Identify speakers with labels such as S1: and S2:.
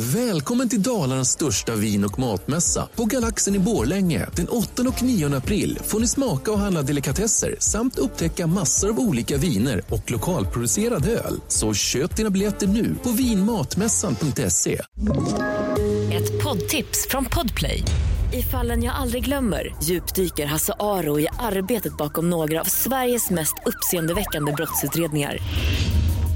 S1: Välkommen till Dalarnas största vin och matmässa på Galaxen i Borlänge. Den 8 och 9 april får ni smaka och handla delikatesser samt upptäcka massor av olika viner och lokalproducerad öl. Så köp dina biljetter nu på vinmatmässan.se.
S2: Ett poddtips från Podplay. I fallen jag aldrig glömmer djupdyker Hasse Aro i arbetet bakom några av Sveriges mest uppseendeväckande brottsutredningar.